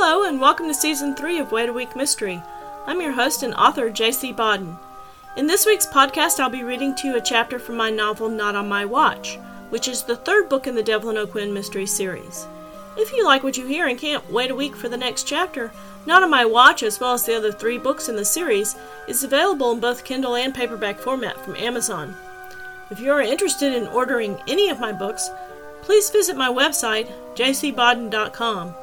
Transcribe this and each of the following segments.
Hello, and welcome to Season 3 of Wait a Week Mystery. I'm your host and author, J.C. Bodden. In this week's podcast, I'll be reading to you a chapter from my novel Not on My Watch, which is the third book in the Devlin O'Quinn mystery series. If you like what you hear and can't wait a week for the next chapter, Not on My Watch, as well as the other three books in the series, is available in both Kindle and paperback format from Amazon. If you are interested in ordering any of my books, please visit my website, jcbodden.com.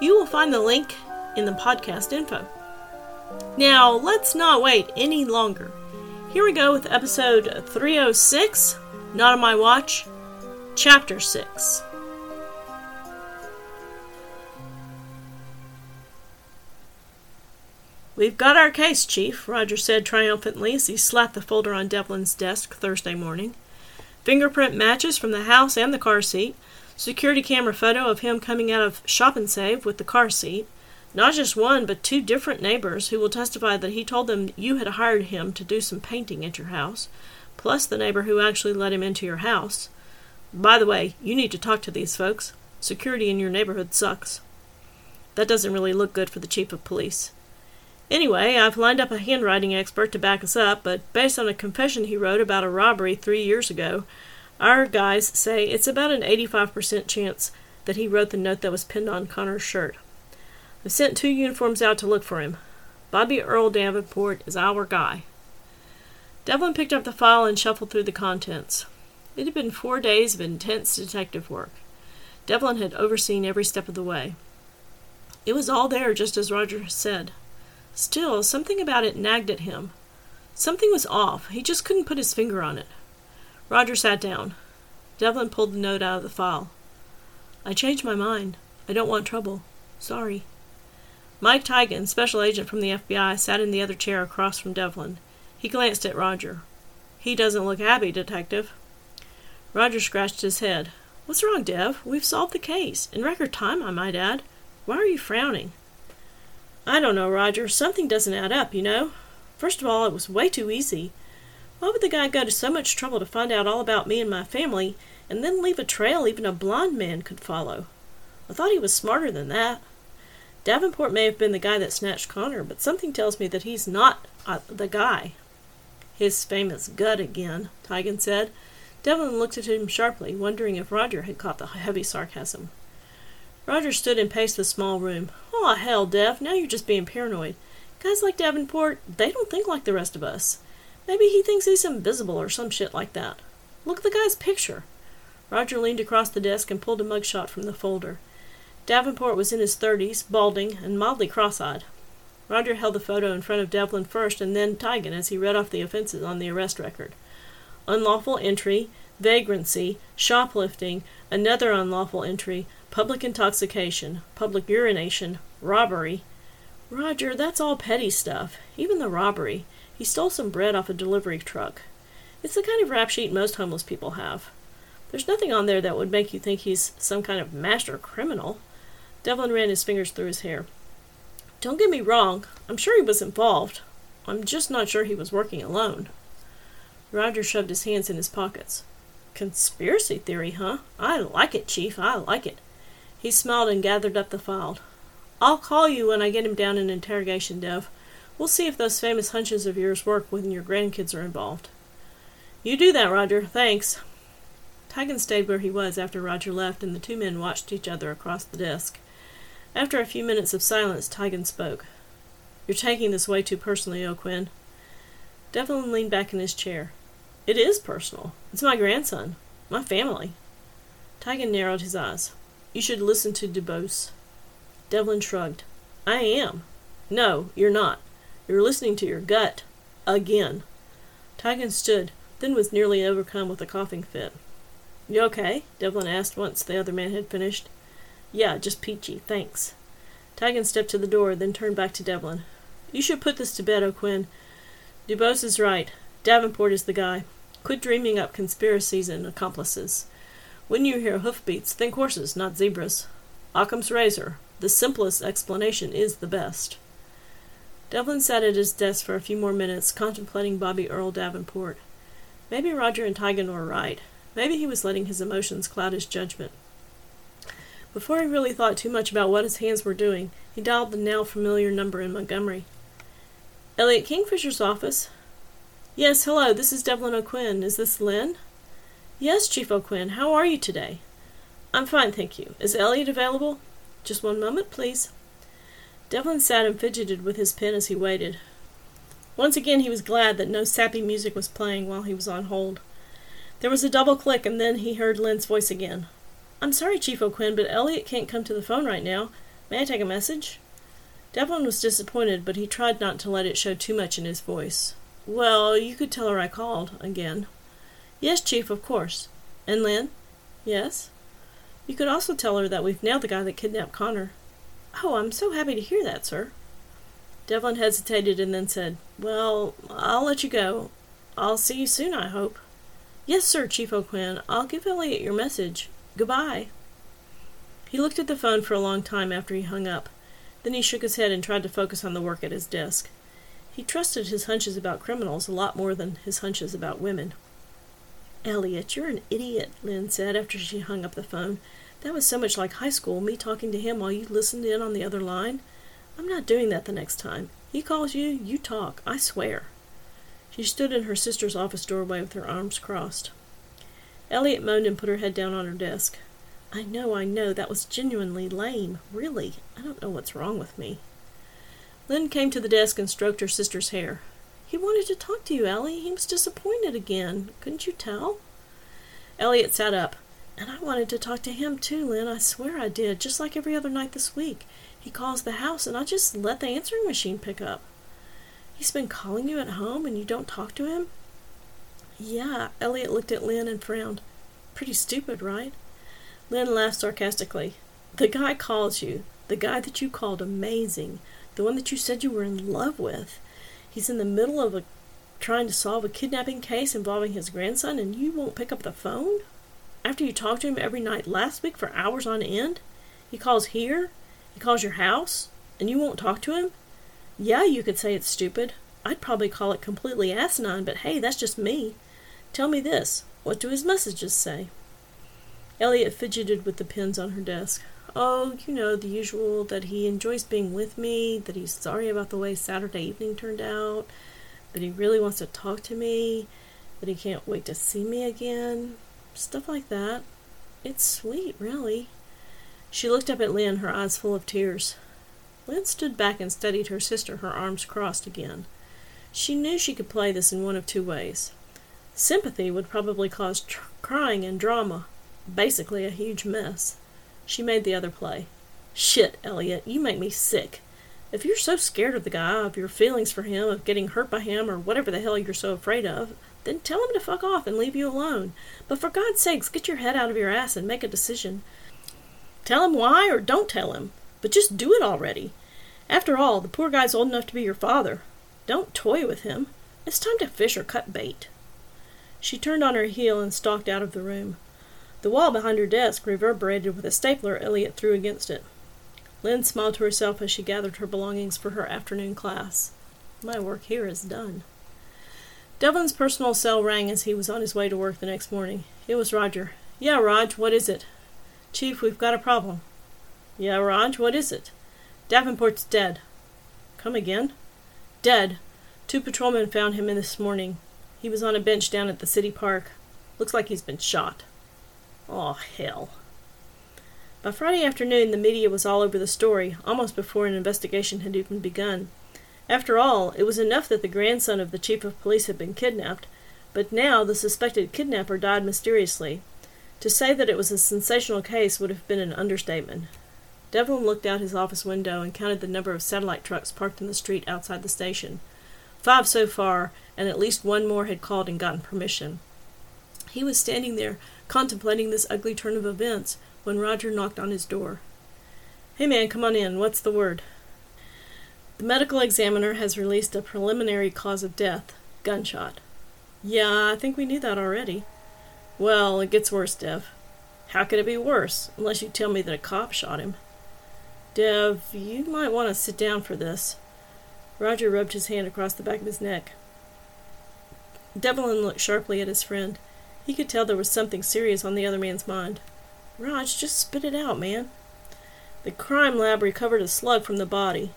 You will find the link in the podcast info. Now, let's not wait any longer. Here we go with episode 306 Not on My Watch, Chapter 6. We've got our case, Chief, Roger said triumphantly as he slapped the folder on Devlin's desk Thursday morning. Fingerprint matches from the house and the car seat, security camera photo of him coming out of Shop and Save with the car seat, not just one, but two different neighbors who will testify that he told them you had hired him to do some painting at your house, plus the neighbor who actually let him into your house. By the way, you need to talk to these folks. Security in your neighborhood sucks. That doesn't really look good for the chief of police. Anyway, I've lined up a handwriting expert to back us up, but based on a confession he wrote about a robbery three years ago, our guys say it's about an 85% chance that he wrote the note that was pinned on Connor's shirt. I've sent two uniforms out to look for him. Bobby Earl Davenport is our guy. Devlin picked up the file and shuffled through the contents. It had been four days of intense detective work. Devlin had overseen every step of the way. It was all there just as Roger said. Still, something about it nagged at him. Something was off. He just couldn't put his finger on it. Roger sat down. Devlin pulled the note out of the file. I changed my mind. I don't want trouble. Sorry. Mike Tigan, special agent from the FBI, sat in the other chair across from Devlin. He glanced at Roger. He doesn't look happy, Detective. Roger scratched his head. What's wrong, Dev? We've solved the case. In record time, I might add. Why are you frowning? I don't know, Roger. Something doesn't add up, you know. First of all, it was way too easy. Why would the guy go to so much trouble to find out all about me and my family, and then leave a trail even a blind man could follow? I thought he was smarter than that. Davenport may have been the guy that snatched Connor, but something tells me that he's not uh, the guy. His famous gut again, Tigan said. Devlin looked at him sharply, wondering if Roger had caught the heavy sarcasm. Roger stood and paced the small room. Oh, hell, Dev, now you're just being paranoid. Guys like Davenport, they don't think like the rest of us. Maybe he thinks he's invisible or some shit like that. Look at the guy's picture. Roger leaned across the desk and pulled a mugshot from the folder. Davenport was in his thirties, balding, and mildly cross-eyed. Roger held the photo in front of Devlin first and then Tigan as he read off the offenses on the arrest record. Unlawful entry, vagrancy, shoplifting, another unlawful entry, public intoxication, public urination, robbery. Roger, that's all petty stuff. Even the robbery. He stole some bread off a delivery truck. It's the kind of rap sheet most homeless people have. There's nothing on there that would make you think he's some kind of master criminal. Devlin ran his fingers through his hair. Don't get me wrong, I'm sure he was involved. I'm just not sure he was working alone. Roger shoved his hands in his pockets. Conspiracy theory, huh? I like it, Chief, I like it. He smiled and gathered up the file. I'll call you when I get him down in interrogation, Dev. We'll see if those famous hunches of yours work when your grandkids are involved. You do that, Roger. Thanks. Tigan stayed where he was after Roger left, and the two men watched each other across the desk. After a few minutes of silence, Tigan spoke. You're taking this way too personally, O'Quinn. Devlin leaned back in his chair. It is personal. It's my grandson. My family. Tigan narrowed his eyes. You should listen to DuBose. Devlin shrugged. I am. No, you're not. You're listening to your gut. Again. Tigan stood, then was nearly overcome with a coughing fit. You okay? Devlin asked once the other man had finished. Yeah, just peachy, thanks. Tigan stepped to the door, then turned back to Devlin. You should put this to bed, O'Quinn. DuBose is right. Davenport is the guy. Quit dreaming up conspiracies and accomplices. When you hear hoofbeats, think horses, not zebras. Occam's razor. The simplest explanation is the best. Devlin sat at his desk for a few more minutes, contemplating Bobby Earl Davenport. Maybe Roger and Tigan were right. Maybe he was letting his emotions cloud his judgment. Before he really thought too much about what his hands were doing, he dialed the now familiar number in Montgomery. Elliott Kingfisher's office. Yes, hello, this is Devlin O'Quinn. Is this Lynn? Yes, Chief O'Quinn. How are you today? I'm fine, thank you. Is Elliott available? Just one moment, please. Devlin sat and fidgeted with his pen as he waited. Once again he was glad that no sappy music was playing while he was on hold. There was a double click, and then he heard Lynn's voice again. I'm sorry, Chief O'Quinn, but Elliott can't come to the phone right now. May I take a message? Devlin was disappointed, but he tried not to let it show too much in his voice. Well, you could tell her I called, again. Yes, Chief, of course. And Lynn? Yes? You could also tell her that we've nailed the guy that kidnapped Connor. Oh, I'm so happy to hear that, sir. Devlin hesitated and then said, Well, I'll let you go. I'll see you soon, I hope. Yes, sir, Chief O'Quinn. I'll give Elliott your message. Goodbye. He looked at the phone for a long time after he hung up. Then he shook his head and tried to focus on the work at his desk. He trusted his hunches about criminals a lot more than his hunches about women. Elliott, you're an idiot, Lynn said after she hung up the phone. That was so much like high school, me talking to him while you listened in on the other line. I'm not doing that the next time. He calls you, you talk, I swear. She stood in her sister's office doorway with her arms crossed. Elliott moaned and put her head down on her desk. I know, I know, that was genuinely lame. Really. I don't know what's wrong with me. Lynn came to the desk and stroked her sister's hair. He wanted to talk to you, Ellie. He was disappointed again. Couldn't you tell? Elliott sat up. And I wanted to talk to him too, Lynn. I swear I did, just like every other night this week. He calls the house and I just let the answering machine pick up. He's been calling you at home and you don't talk to him? Yeah, Elliott looked at Lynn and frowned. Pretty stupid, right? Lynn laughed sarcastically. The guy calls you. The guy that you called amazing. The one that you said you were in love with. He's in the middle of a trying to solve a kidnapping case involving his grandson and you won't pick up the phone? After you talked to him every night last week for hours on end? He calls here? He calls your house? And you won't talk to him? Yeah, you could say it's stupid. I'd probably call it completely asinine, but hey, that's just me. Tell me this. What do his messages say? Elliott fidgeted with the pens on her desk. Oh, you know, the usual that he enjoys being with me, that he's sorry about the way Saturday evening turned out, that he really wants to talk to me, that he can't wait to see me again. Stuff like that. It's sweet, really. She looked up at Lynn, her eyes full of tears. Lynn stood back and studied her sister, her arms crossed again. She knew she could play this in one of two ways. Sympathy would probably cause tr- crying and drama, basically a huge mess. She made the other play. Shit, Elliott, you make me sick. If you're so scared of the guy, of your feelings for him, of getting hurt by him, or whatever the hell you're so afraid of, then tell him to fuck off and leave you alone. But for God's sakes, get your head out of your ass and make a decision. Tell him why or don't tell him, but just do it already. After all, the poor guy's old enough to be your father. Don't toy with him. It's time to fish or cut bait. She turned on her heel and stalked out of the room. The wall behind her desk reverberated with a stapler Elliott threw against it. Lynn smiled to herself as she gathered her belongings for her afternoon class. My work here is done. Devlin's personal cell rang as he was on his way to work the next morning. It was Roger. Yeah, Rog, what is it? Chief, we've got a problem. Yeah, Rog, what is it? Davenport's dead. Come again? Dead. Two patrolmen found him in this morning. He was on a bench down at the city park. Looks like he's been shot. Oh, hell. By Friday afternoon, the media was all over the story, almost before an investigation had even begun. After all, it was enough that the grandson of the chief of police had been kidnapped, but now the suspected kidnapper died mysteriously. To say that it was a sensational case would have been an understatement. Devlin looked out his office window and counted the number of satellite trucks parked in the street outside the station. Five so far, and at least one more had called and gotten permission. He was standing there, contemplating this ugly turn of events, when Roger knocked on his door. Hey man, come on in. What's the word? The medical examiner has released a preliminary cause of death gunshot. Yeah, I think we knew that already. Well, it gets worse, Dev. How could it be worse, unless you tell me that a cop shot him? Dev, you might want to sit down for this. Roger rubbed his hand across the back of his neck. Devlin looked sharply at his friend. He could tell there was something serious on the other man's mind. Rog, just spit it out, man. The crime lab recovered a slug from the body.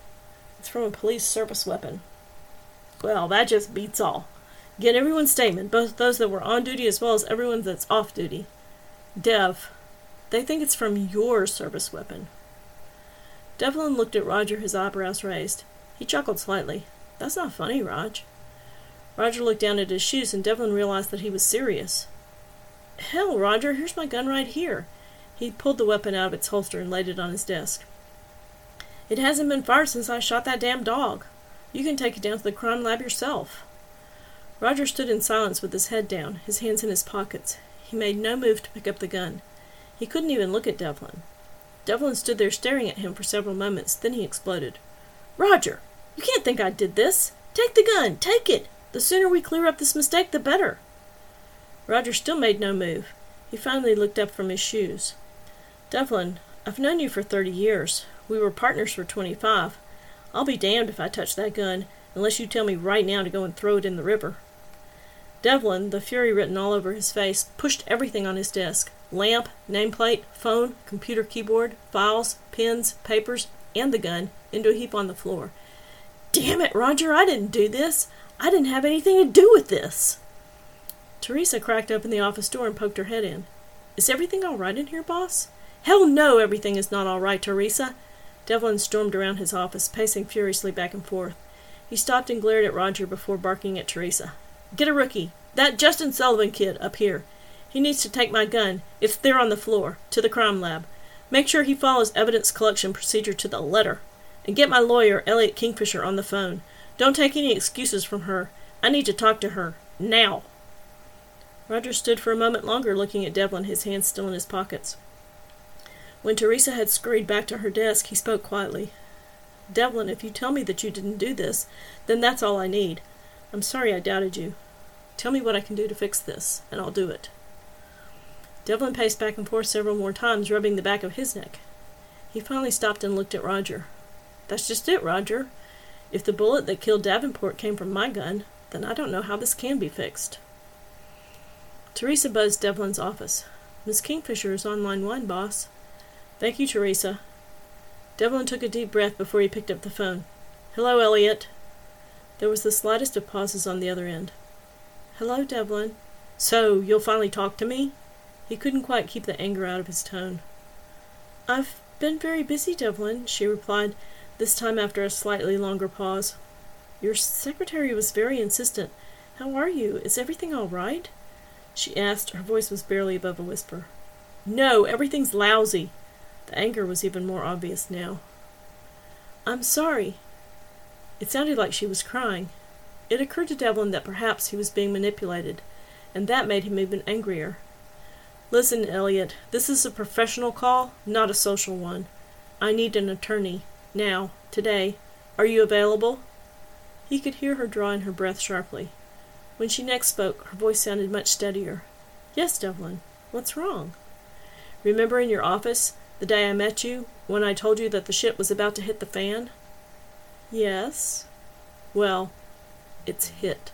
From a police service weapon. Well, that just beats all. Get everyone's statement, both those that were on duty as well as everyone that's off duty. Dev, they think it's from your service weapon. Devlin looked at Roger, his eyebrows raised. He chuckled slightly. That's not funny, Rog. Roger looked down at his shoes, and Devlin realized that he was serious. Hell, Roger, here's my gun right here. He pulled the weapon out of its holster and laid it on his desk. It hasn't been fired since I shot that damn dog. You can take it down to the crime lab yourself. Roger stood in silence with his head down, his hands in his pockets. He made no move to pick up the gun. He couldn't even look at Devlin. Devlin stood there staring at him for several moments. Then he exploded. Roger! You can't think I did this! Take the gun! Take it! The sooner we clear up this mistake, the better. Roger still made no move. He finally looked up from his shoes. Devlin, I've known you for thirty years. We were partners for twenty-five. I'll be damned if I touch that gun, unless you tell me right now to go and throw it in the river. Devlin, the fury written all over his face, pushed everything on his desk lamp, nameplate, phone, computer keyboard, files, pens, papers, and the gun into a heap on the floor. Damn it, Roger, I didn't do this. I didn't have anything to do with this. Teresa cracked open the office door and poked her head in. Is everything all right in here, boss? Hell no, everything is not all right, Teresa. Devlin stormed around his office, pacing furiously back and forth. He stopped and glared at Roger before barking at Teresa. Get a rookie. That Justin Sullivan kid up here. He needs to take my gun. It's there on the floor. To the crime lab. Make sure he follows evidence collection procedure to the letter. And get my lawyer, Elliott Kingfisher, on the phone. Don't take any excuses from her. I need to talk to her. Now. Roger stood for a moment longer looking at Devlin, his hands still in his pockets. When Teresa had scurried back to her desk, he spoke quietly. Devlin, if you tell me that you didn't do this, then that's all I need. I'm sorry I doubted you. Tell me what I can do to fix this, and I'll do it. Devlin paced back and forth several more times, rubbing the back of his neck. He finally stopped and looked at Roger. That's just it, Roger. If the bullet that killed Davenport came from my gun, then I don't know how this can be fixed. Teresa buzzed Devlin's office. Miss Kingfisher is on line one, boss. Thank you, Teresa. Devlin took a deep breath before he picked up the phone. Hello, Elliott. There was the slightest of pauses on the other end. Hello, Devlin. So, you'll finally talk to me? He couldn't quite keep the anger out of his tone. I've been very busy, Devlin, she replied, this time after a slightly longer pause. Your secretary was very insistent. How are you? Is everything all right? She asked. Her voice was barely above a whisper. No, everything's lousy. The anger was even more obvious now. I'm sorry. It sounded like she was crying. It occurred to Devlin that perhaps he was being manipulated, and that made him even angrier. Listen, Elliott, this is a professional call, not a social one. I need an attorney. Now, today. Are you available? He could hear her draw in her breath sharply. When she next spoke, her voice sounded much steadier. Yes, Devlin. What's wrong? Remember in your office, the day I met you, when I told you that the ship was about to hit the fan? Yes. Well, it's hit.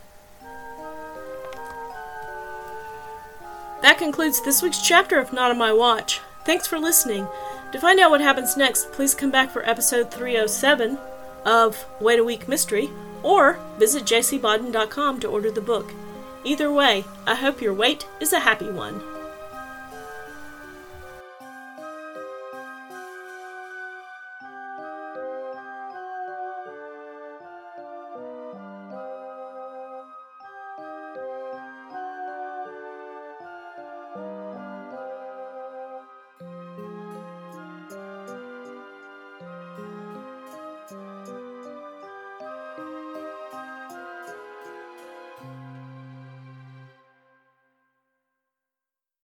That concludes this week's chapter of Not on My Watch. Thanks for listening. To find out what happens next, please come back for episode 307 of Wait a Week Mystery, or visit jcbodden.com to order the book. Either way, I hope your wait is a happy one.